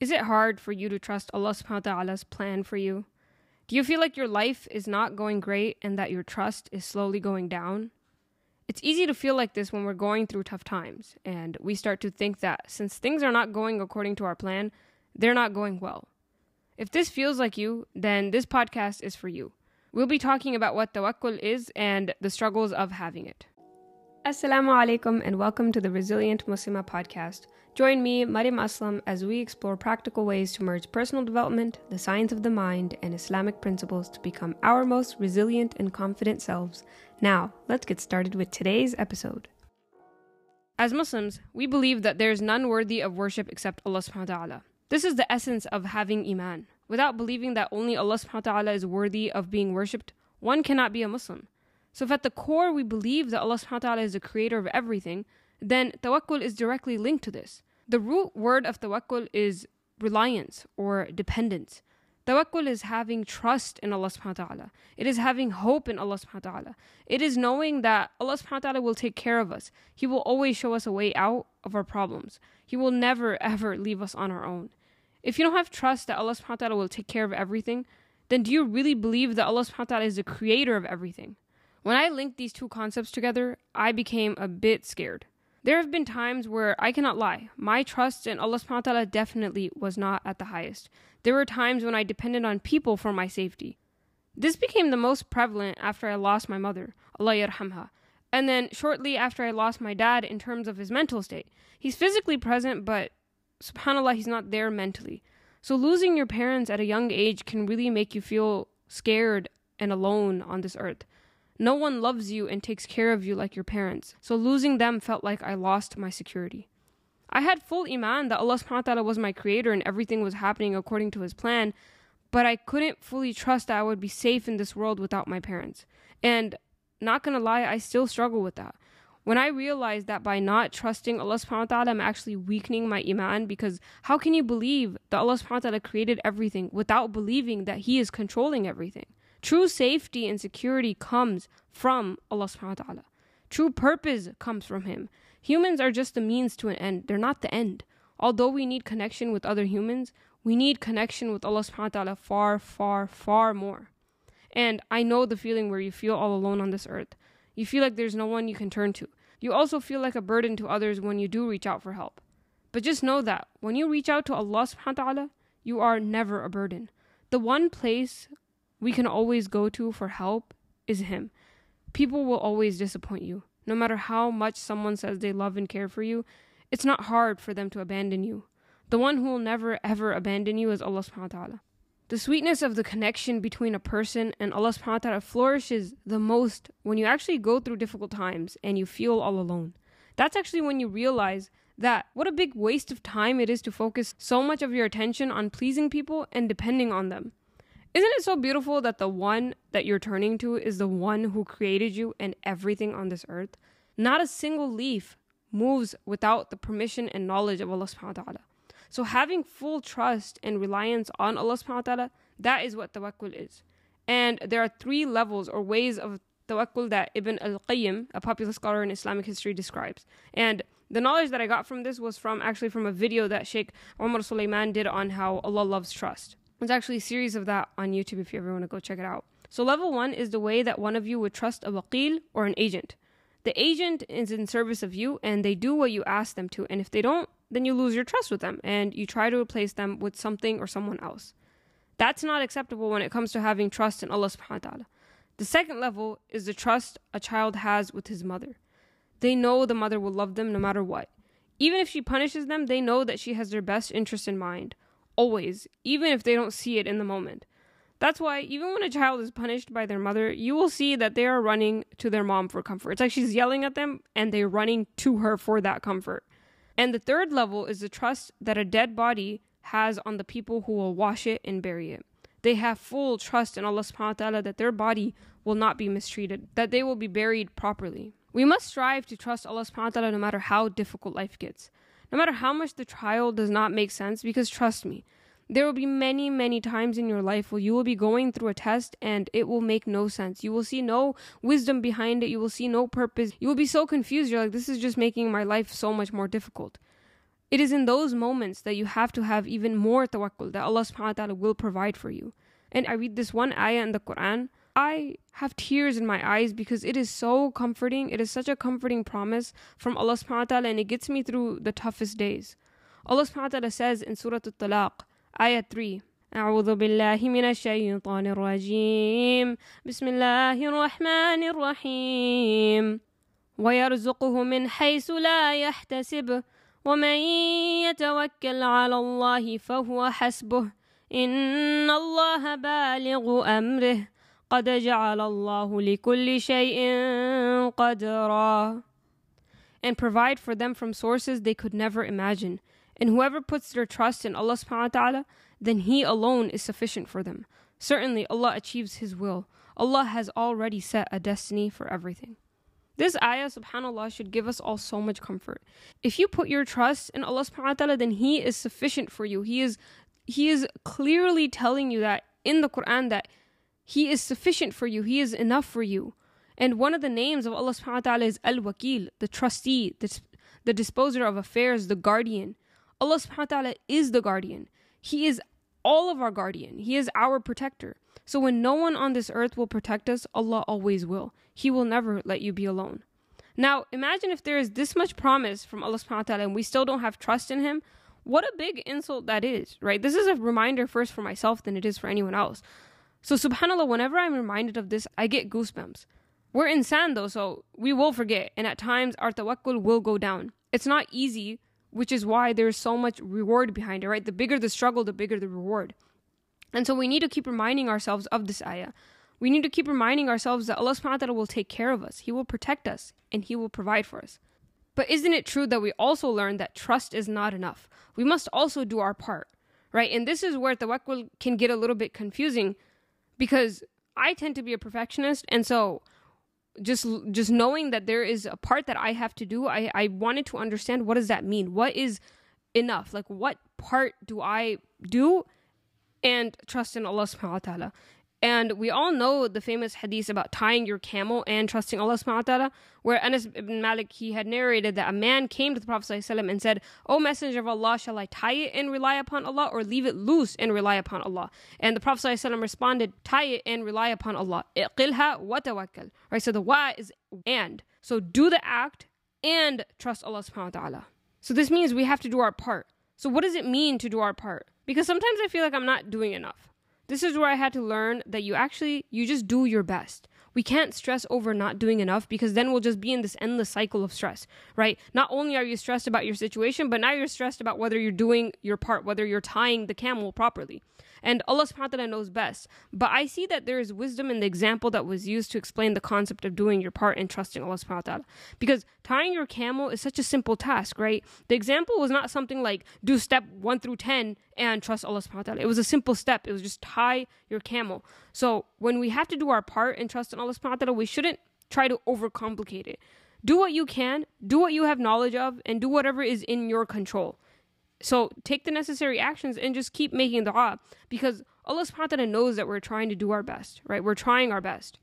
Is it hard for you to trust Allah subhanahu wa ta'ala's plan for you? Do you feel like your life is not going great and that your trust is slowly going down? It's easy to feel like this when we're going through tough times and we start to think that since things are not going according to our plan, they're not going well. If this feels like you, then this podcast is for you. We'll be talking about what tawakkul is and the struggles of having it. Assalamu alaikum and welcome to the Resilient Muslima podcast. Join me, Mariam Aslam, as we explore practical ways to merge personal development, the science of the mind, and Islamic principles to become our most resilient and confident selves. Now, let's get started with today's episode. As Muslims, we believe that there is none worthy of worship except Allah subhanahu wa ta'ala. This is the essence of having iman. Without believing that only Allah subhanahu wa ta'ala is worthy of being worshipped, one cannot be a Muslim. So if at the core we believe that Allah subhanahu wa ta'ala is the creator of everything, then tawakkul is directly linked to this. The root word of tawakkul is reliance or dependence. Tawakkul is having trust in Allah subhanahu wa ta'ala. It is having hope in Allah subhanahu wa ta'ala. It is knowing that Allah subhanahu wa ta'ala will take care of us. He will always show us a way out of our problems. He will never ever leave us on our own. If you don't have trust that Allah subhanahu wa ta'ala will take care of everything, then do you really believe that Allah subhanahu wa ta'ala is the creator of everything? When I linked these two concepts together, I became a bit scared. There have been times where I cannot lie. My trust in Allah subhanahu wa ta'ala definitely was not at the highest. There were times when I depended on people for my safety. This became the most prevalent after I lost my mother, Allah yarhamha. And then shortly after I lost my dad in terms of his mental state. He's physically present, but subhanAllah, he's not there mentally. So losing your parents at a young age can really make you feel scared and alone on this earth. No one loves you and takes care of you like your parents. So losing them felt like I lost my security. I had full iman that Allah subhanahu wa ta'ala was my creator and everything was happening according to his plan, but I couldn't fully trust that I would be safe in this world without my parents. And not gonna lie, I still struggle with that. When I realized that by not trusting Allah subhanahu wa ta'ala, I'm actually weakening my iman because how can you believe that Allah subhanahu wa ta'ala created everything without believing that He is controlling everything? True safety and security comes from Allah subhanahu wa ta'ala. True purpose comes from Him. Humans are just the means to an end, they're not the end. Although we need connection with other humans, we need connection with Allah subhanahu wa ta'ala far, far, far more. And I know the feeling where you feel all alone on this earth. You feel like there's no one you can turn to. You also feel like a burden to others when you do reach out for help. But just know that when you reach out to Allah subhanahu wa ta'ala, you are never a burden. The one place we can always go to for help is Him. People will always disappoint you. No matter how much someone says they love and care for you, it's not hard for them to abandon you. The one who will never ever abandon you is Allah subhanahu wa ta'ala. The sweetness of the connection between a person and Allah subhanahu wa ta'ala flourishes the most when you actually go through difficult times and you feel all alone. That's actually when you realize that what a big waste of time it is to focus so much of your attention on pleasing people and depending on them. Isn't it so beautiful that the one that you're turning to is the one who created you and everything on this earth? Not a single leaf moves without the permission and knowledge of Allah subhanahu wa ta'ala. So having full trust and reliance on Allah subhanahu wa ta'ala, that is what tawakkul is. And there are three levels or ways of tawakkul that Ibn al-Qayyim, a popular scholar in Islamic history, describes. And the knowledge that I got from this was from actually from a video that Sheikh Omar Sulaiman did on how Allah loves trust. There's actually a series of that on YouTube if you ever want to go check it out. So, level one is the way that one of you would trust a wakil or an agent. The agent is in service of you and they do what you ask them to. And if they don't, then you lose your trust with them and you try to replace them with something or someone else. That's not acceptable when it comes to having trust in Allah subhanahu wa ta'ala. The second level is the trust a child has with his mother. They know the mother will love them no matter what. Even if she punishes them, they know that she has their best interest in mind always, even if they don't see it in the moment. That's why, even when a child is punished by their mother, you will see that they are running to their mom for comfort. It's like she's yelling at them and they're running to her for that comfort. And the third level is the trust that a dead body has on the people who will wash it and bury it. They have full trust in Allah subhanahu wa ta'ala that their body will not be mistreated, that they will be buried properly. We must strive to trust Allah subhanahu wa ta'ala no matter how difficult life gets no matter how much the trial does not make sense, because trust me, there will be many, many times in your life where you will be going through a test and it will make no sense. You will see no wisdom behind it. You will see no purpose. You will be so confused. You're like, this is just making my life so much more difficult. it is in those moments that you have to have even more tawakkul that Allah subhanahu wa ta'ala will provide for you. And I read this one ayah in the Quran. I have tears in my eyes because it is so comforting. It is such a comforting promise from Allah subhanahu wa ta'ala and it gets me through the toughest days. Allah subhanahu wa ta'ala says in Surah At-Talaq, ayah 3, أعوذ بالله من الشيطان الرجيم بسم الله الرحمن الرحيم ويرزقه من حيث لا يحتسب ومن يتوكل على الله فهو حسبه إن الله بالغ أمره قد جعل الله لكل شيء قدرا and provide for them from sources they could never imagine. And whoever puts their trust in Allah subhanahu wa ta'ala, then He alone is sufficient for them. Certainly Allah achieves His will. Allah has already set a destiny for everything. This ayah, subhanAllah, should give us all so much comfort. If you put your trust in Allah subhanahu wa ta'ala, then He is sufficient for you. He is He is clearly telling you that in the Quran that he is sufficient for you, He is enough for you. And one of the names of Allah subhanahu wa ta'ala is Al Wakil, the trustee, the, the disposer of affairs, the guardian. Allah subhanahu wa ta'ala is the guardian. He is all of our guardian. He is our protector. So when no one on this earth will protect us, Allah always will. He will never let you be alone. Now, imagine if there is this much promise from Allah subhanahu wa ta'ala and we still don't have trust in Him. What a big insult that is, right? This is a reminder first for myself than it is for anyone else. So, subhanAllah, whenever I'm reminded of this, I get goosebumps. We're insan though, so we will forget, and at times our tawakkul will go down. It's not easy, which is why there's so much reward behind it, right? The bigger the struggle, the bigger the reward. And so we need to keep reminding ourselves of this ayah. We need to keep reminding ourselves that Allah subhanahu wa ta'ala will take care of us. He will protect us and He will provide for us. But isn't it true that we also learn that trust is not enough? We must also do our part, right? And this is where tawakkul can get a little bit confusing because I tend to be a perfectionist and so just just knowing that there is a part that I have to do, I, I wanted to understand what does that mean? What is enough? Like what part do I do and trust in Allah subhanahu wa ta'ala? And we all know the famous hadith about tying your camel and trusting Allah subhanahu wa ta'ala, where Anas ibn Malik he had narrated that a man came to the Prophet ﷺ and said, O Messenger of Allah, shall I tie it and rely upon Allah or leave it loose and rely upon Allah? And the Prophet ﷺ responded, Tie it and rely upon Allah. Iqilha wa tawakkal. Right, so the wa is and. So do the act and trust Allah subhanahu wa ta'ala. So this means we have to do our part. So what does it mean to do our part? Because sometimes I feel like I'm not doing enough. This is where I had to learn that you actually you just do your best. We can't stress over not doing enough because then we'll just be in this endless cycle of stress, right? Not only are you stressed about your situation, but now you're stressed about whether you're doing your part, whether you're tying the camel properly. And Allah subhanahu wa ta'ala knows best. But I see that there is wisdom in the example that was used to explain the concept of doing your part and trusting Allah subhanahu wa ta'ala. Because tying your camel is such a simple task, right? The example was not something like do step one through ten and trust Allah subhanahu wa ta'ala. It was a simple step. It was just tie your camel. So when we have to do our part and trust in Allah subhanahu wa ta'ala, we shouldn't try to overcomplicate it. Do what you can, do what you have knowledge of, and do whatever is in your control. So take the necessary actions and just keep making dua because Allah subhanahu wa ta'ala knows that we're trying to do our best, right? We're trying our best.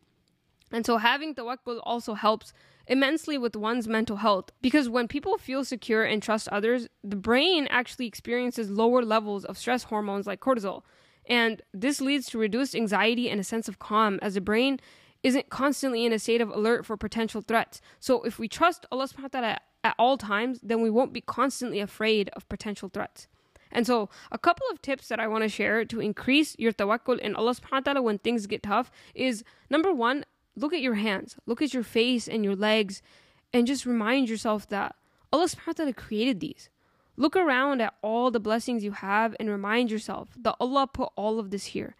And so having tawakkul also helps immensely with one's mental health because when people feel secure and trust others, the brain actually experiences lower levels of stress hormones like cortisol. And this leads to reduced anxiety and a sense of calm as the brain isn't constantly in a state of alert for potential threats. So if we trust Allah subhanahu wa ta'ala at all times, then we won't be constantly afraid of potential threats. And so, a couple of tips that I want to share to increase your tawakkul in Allah subhanahu wa ta'ala when things get tough is number one, look at your hands, look at your face and your legs, and just remind yourself that Allah subhanahu wa ta'ala created these. Look around at all the blessings you have and remind yourself that Allah put all of this here.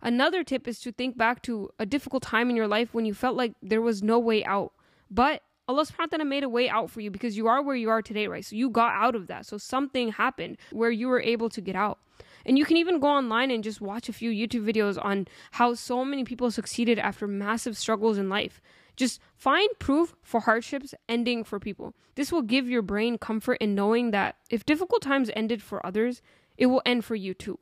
Another tip is to think back to a difficult time in your life when you felt like there was no way out, but Allah subhanahu wa ta'ala made a way out for you because you are where you are today, right? So you got out of that. So something happened where you were able to get out. And you can even go online and just watch a few YouTube videos on how so many people succeeded after massive struggles in life. Just find proof for hardships ending for people. This will give your brain comfort in knowing that if difficult times ended for others, it will end for you too.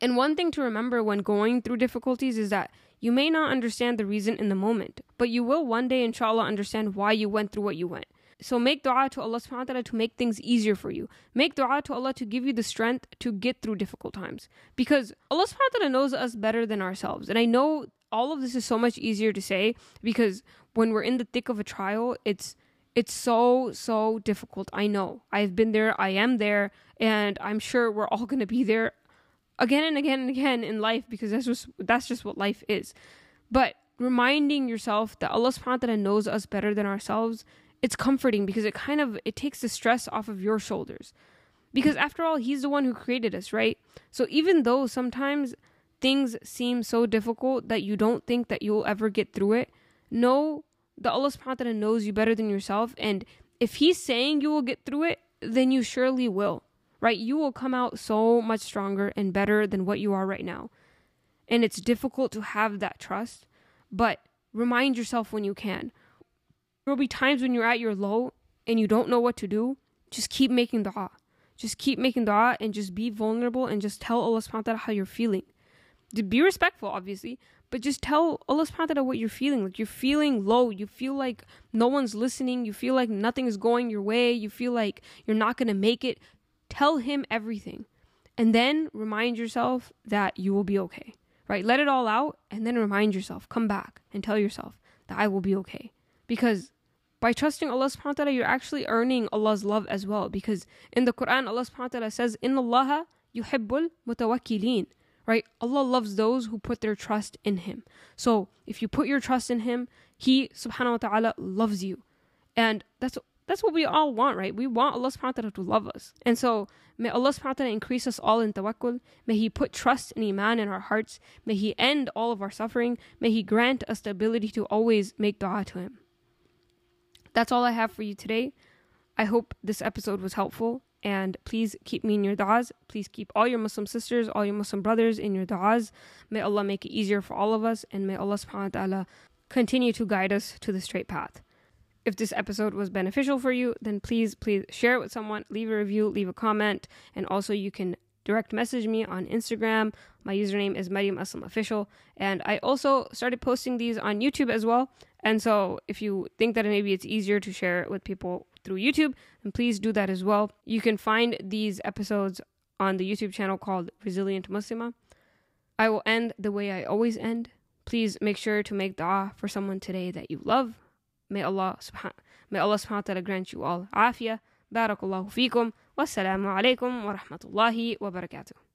And one thing to remember when going through difficulties is that you may not understand the reason in the moment, but you will one day, inshallah, understand why you went through what you went. So make dua to Allah subhanahu wa ta'ala to make things easier for you. Make dua to Allah to give you the strength to get through difficult times. Because Allah subhanahu wa ta'ala knows us better than ourselves. And I know all of this is so much easier to say because when we're in the thick of a trial, it's it's so so difficult. I know. I've been there, I am there, and I'm sure we're all going to be there again and again and again in life because that's just that's just what life is. But reminding yourself that Allah subhanahu wa ta'ala knows us better than ourselves, it's comforting because it kind of it takes the stress off of your shoulders. Because after all, he's the one who created us, right? So even though sometimes things seem so difficult that you don't think that you'll ever get through it, know that Allah subhanahu wa ta'ala knows you better than yourself. And if He's saying you will get through it, then you surely will, right? You will come out so much stronger and better than what you are right now. And it's difficult to have that trust, but remind yourself when you can. There will be times when you're at your low and you don't know what to do. Just keep making dua. Just keep making dua and just be vulnerable and just tell Allah subhanahu wa ta'ala how you're feeling be respectful, obviously, but just tell Allah subhanahu wa ta'ala what you're feeling. Like you're feeling low. You feel like no one's listening. You feel like nothing is going your way. You feel like you're not to make it. Tell him everything. And then remind yourself that you will be okay. Right? Let it all out and then remind yourself. Come back and tell yourself that I will be okay. Because by trusting Allah subhanahu wa ta'ala, you're actually earning Allah's love as well. Because in the Quran, Allah subhanahu wa ta'ala says, Inna Allah yuhibbul mutawakkilin right? Allah loves those who put their trust in Him. So if you put your trust in Him, He subhanahu wa ta'ala loves you. And that's that's what we all want, right? We want Allah subhanahu wa ta'ala to love us. And so may Allah subhanahu wa ta'ala increase us all in tawakkul. May He put trust and iman in our hearts. May He end all of our suffering. May He grant us the ability to always make dua to Him. That's all I have for you today. I hope this episode was helpful. And please keep me in your du'as. Please keep all your Muslim sisters, all your Muslim brothers in your du'as. May Allah make it easier for all of us, and may Allah subhanahu wa ta'ala continue to guide us to the straight path. If this episode was beneficial for you, then please, please share it with someone, leave a review, leave a comment, and also you can direct message me on Instagram. My username is Mariam Aslam Official. And I also started posting these on YouTube as well. And so if you think that maybe it's easier to share it with people through YouTube, then please do that as well. You can find these episodes on the YouTube channel called Resilient Muslima. I will end the way I always end. Please make sure to make dua for someone today that you love. May Allah subhanahu may Allah subhanahu wa ta'ala grant you all afiyah. Barakallahu fikum. Wassalamu alaikum wa rahmatullahi wa barakatuh.